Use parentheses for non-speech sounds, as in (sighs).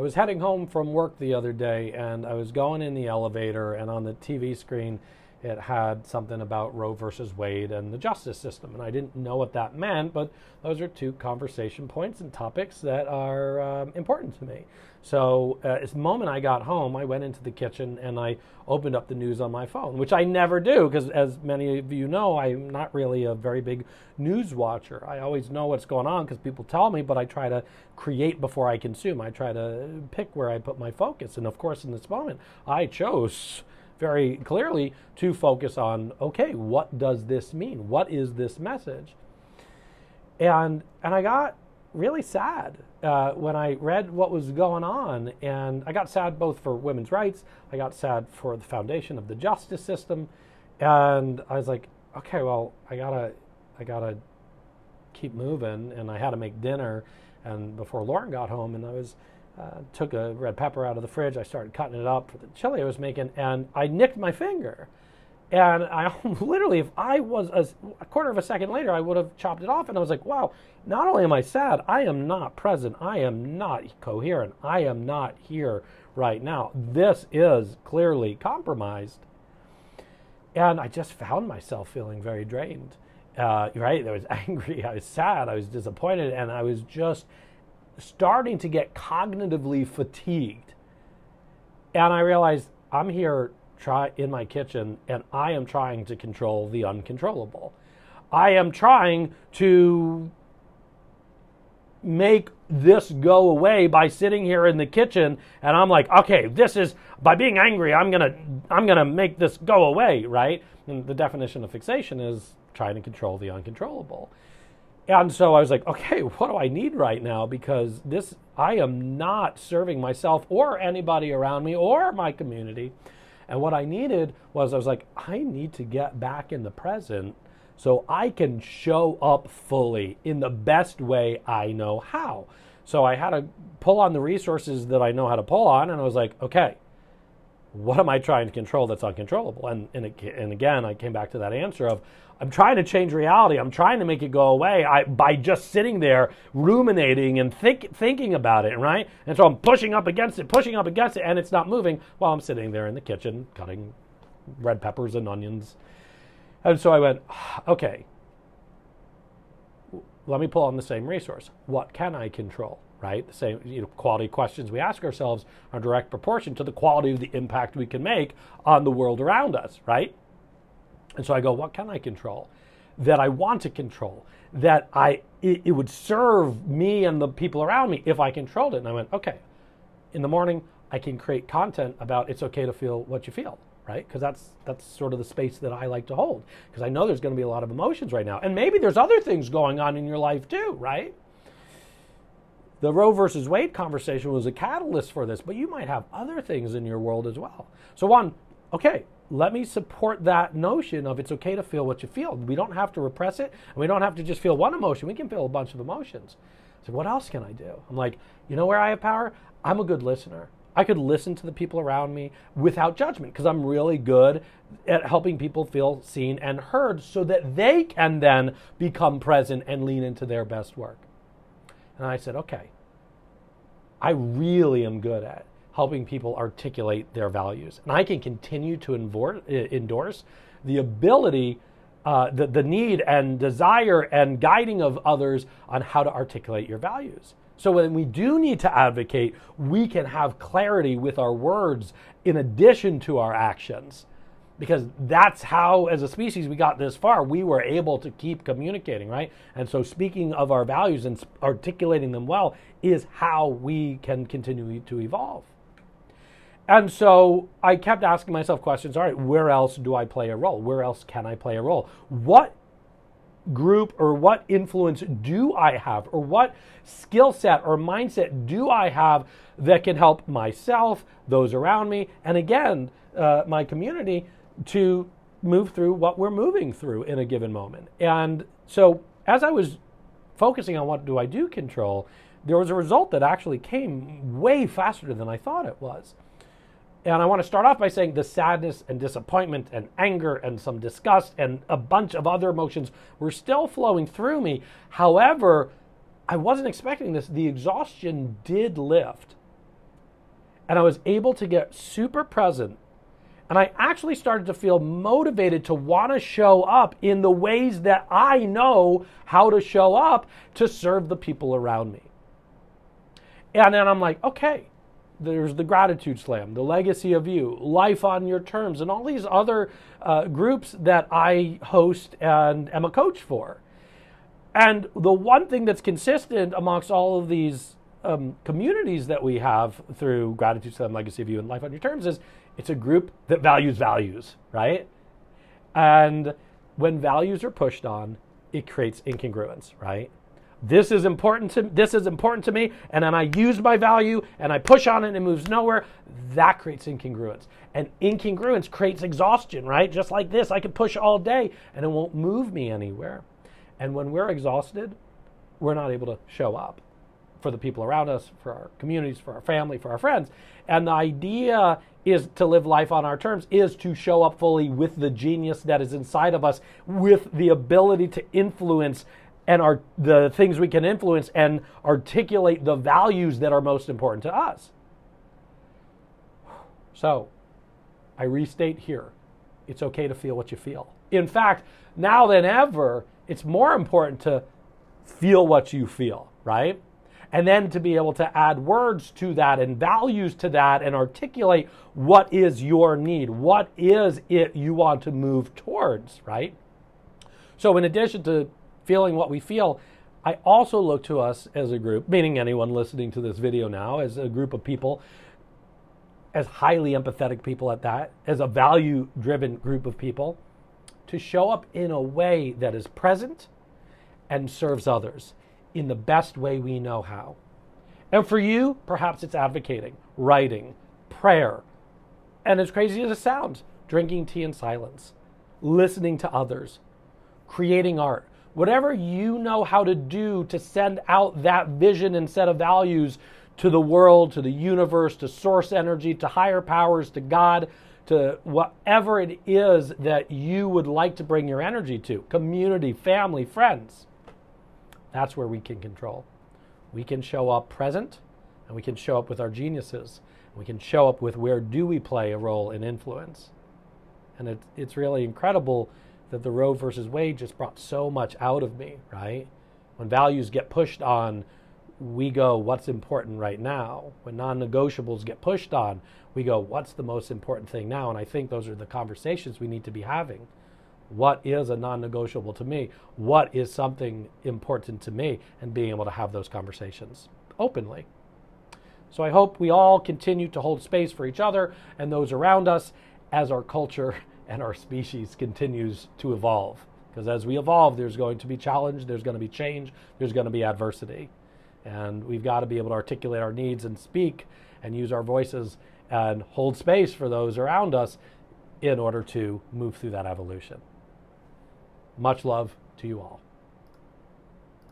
I was heading home from work the other day and I was going in the elevator, and on the TV screen, it had something about Roe versus Wade and the justice system. And I didn't know what that meant, but those are two conversation points and topics that are um, important to me. So, uh, the moment I got home, I went into the kitchen and I opened up the news on my phone, which I never do because, as many of you know, I'm not really a very big news watcher. I always know what's going on because people tell me, but I try to create before I consume. I try to pick where I put my focus. And of course, in this moment, I chose very clearly to focus on okay, what does this mean? What is this message? And and I got really sad uh, when I read what was going on, and I got sad both for women's rights. I got sad for the foundation of the justice system, and I was like, okay, well, I gotta, I gotta keep moving, and I had to make dinner, and before Lauren got home, and I was uh, took a red pepper out of the fridge. I started cutting it up for the chili I was making, and I nicked my finger. And I (laughs) literally, if I was a, a, quarter of a second later, I would have chopped it off. And I was like, wow, not only am I sad, I am not present. I am not coherent. I am not here right now. This is clearly compromised. And I just found myself feeling very drained. Uh, right? I was (laughs) angry. I was sad. I was disappointed. And I was just starting to get cognitively fatigued. And I realized I'm here try in my kitchen and I am trying to control the uncontrollable. I am trying to make this go away by sitting here in the kitchen and I'm like, okay, this is by being angry, I'm to I'm to make this go away, right? And the definition of fixation is trying to control the uncontrollable. And so I was like, okay, (laughs) what do I need right now? Because this, I am not serving myself or anybody around me or my community. And what I needed was, I was like, I need to get back in the present so I can show up fully in the best way I know how. So I had to pull on the resources that I know how to pull on, and I was like, okay, what am I trying to control that's uncontrollable? And, and, it, and again, I came back to that answer of I'm trying to change reality. I'm trying to make it go away I, by just sitting there ruminating and think, thinking about it, right? And so I'm pushing up against it, pushing up against it, and it's not moving while I'm sitting there in the kitchen cutting red peppers and onions. And so I went, (sighs) okay, let me pull on the same resource. What can I control? Right? The same you know, quality questions we ask ourselves are direct proportion to the quality of the impact we can make on the world around us, right? And so I go, what can I control? That I want to control, that I it, it would serve me and the people around me if I controlled it. And I went, okay, in the morning I can create content about it's okay to feel what you feel, right? Because that's that's sort of the space that I like to hold. Because I know there's going to be a lot of emotions right now, and maybe there's other things going on in your life too, right? The Roe versus Wade conversation was a catalyst for this, but you might have other things in your world as well. So, one, okay, let me support that notion of it's okay to feel what you feel. We don't have to repress it, and we don't have to just feel one emotion. We can feel a bunch of emotions. So, what else can I do? I'm like, you know where I have power? I'm a good listener. I could listen to the people around me without judgment because I'm really good at helping people feel seen and heard so that they can then become present and lean into their best work. And I said, okay, I really am good at helping people articulate their values. And I can continue to endorse the ability, uh, the, the need and desire and guiding of others on how to articulate your values. So when we do need to advocate, we can have clarity with our words in addition to our actions because that's how, as a species, we got this far. We were able to keep communicating, right? And so, speaking of our values and articulating them well is how we can continue to evolve. And so, I kept asking myself questions all right, where else do I play a role? Where else can I play a role? What group or what influence do I have, or what skill set or mindset do I have that can help myself, those around me, and again, uh, my community to move through what we're moving through in a given moment. And so as I was focusing on what do I do control, there was a result that actually came way faster than I thought it was. And I want to start off by saying the sadness and disappointment and anger and some disgust and a bunch of other emotions were still flowing through me. However, I wasn't expecting this. The exhaustion did lift. And I was able to get super present. And I actually started to feel motivated to want to show up in the ways that I know how to show up to serve the people around me. And then I'm like, okay, there's the Gratitude Slam, the Legacy of You, Life on Your Terms, and all these other uh, groups that I host and am a coach for. And the one thing that's consistent amongst all of these um, communities that we have through Gratitude to Slam, Legacy of You, and Life on Your Terms is it's a group that values values, right? And when values are pushed on, it creates incongruence, right? This is important to this is important to me, and then I use my value and I push on it and it moves nowhere. That creates incongruence. And incongruence creates exhaustion, right? Just like this, I could push all day and it won't move me anywhere. And when we're exhausted, we're not able to show up for the people around us, for our communities, for our family, for our friends. And the idea is to live life on our terms, is to show up fully with the genius that is inside of us, with the ability to influence and our, the things we can influence and articulate the values that are most important to us. So, I restate here it's okay to feel what you feel. In fact, now than ever, it's more important to feel what you feel, right? And then to be able to add words to that and values to that and articulate what is your need, what is it you want to move towards, right? So, in addition to feeling what we feel, I also look to us as a group, meaning anyone listening to this video now, as a group of people, as highly empathetic people at that, as a value driven group of people, to show up in a way that is present and serves others in the best way we know how. And for you, perhaps it's advocating, writing, prayer, and as crazy as it sounds, drinking tea in silence, listening to others, creating art, whatever you know how to do to send out that vision and set of values to the world, to the universe, to source energy, to higher powers, to God, to whatever it is that you would like to bring your energy to community, family, friends. That's where we can control. We can show up present and we can show up with our geniuses. We can show up with where do we play a role in influence. And it, it's really incredible that the Roe versus Wade just brought so much out of me, right? When values get pushed on, we go, what's important right now? When non negotiables get pushed on, we go, what's the most important thing now? And I think those are the conversations we need to be having. What is a non negotiable to me? What is something important to me? And being able to have those conversations openly. So I hope we all continue to hold space for each other and those around us as our culture (laughs) and our species continues to evolve. Because as we evolve, there's going to be challenge, there's going to be change, there's going to be adversity. And we've got to be able to articulate our needs and speak and use our voices and hold space for those around us in order to move through that evolution. Much love to you all.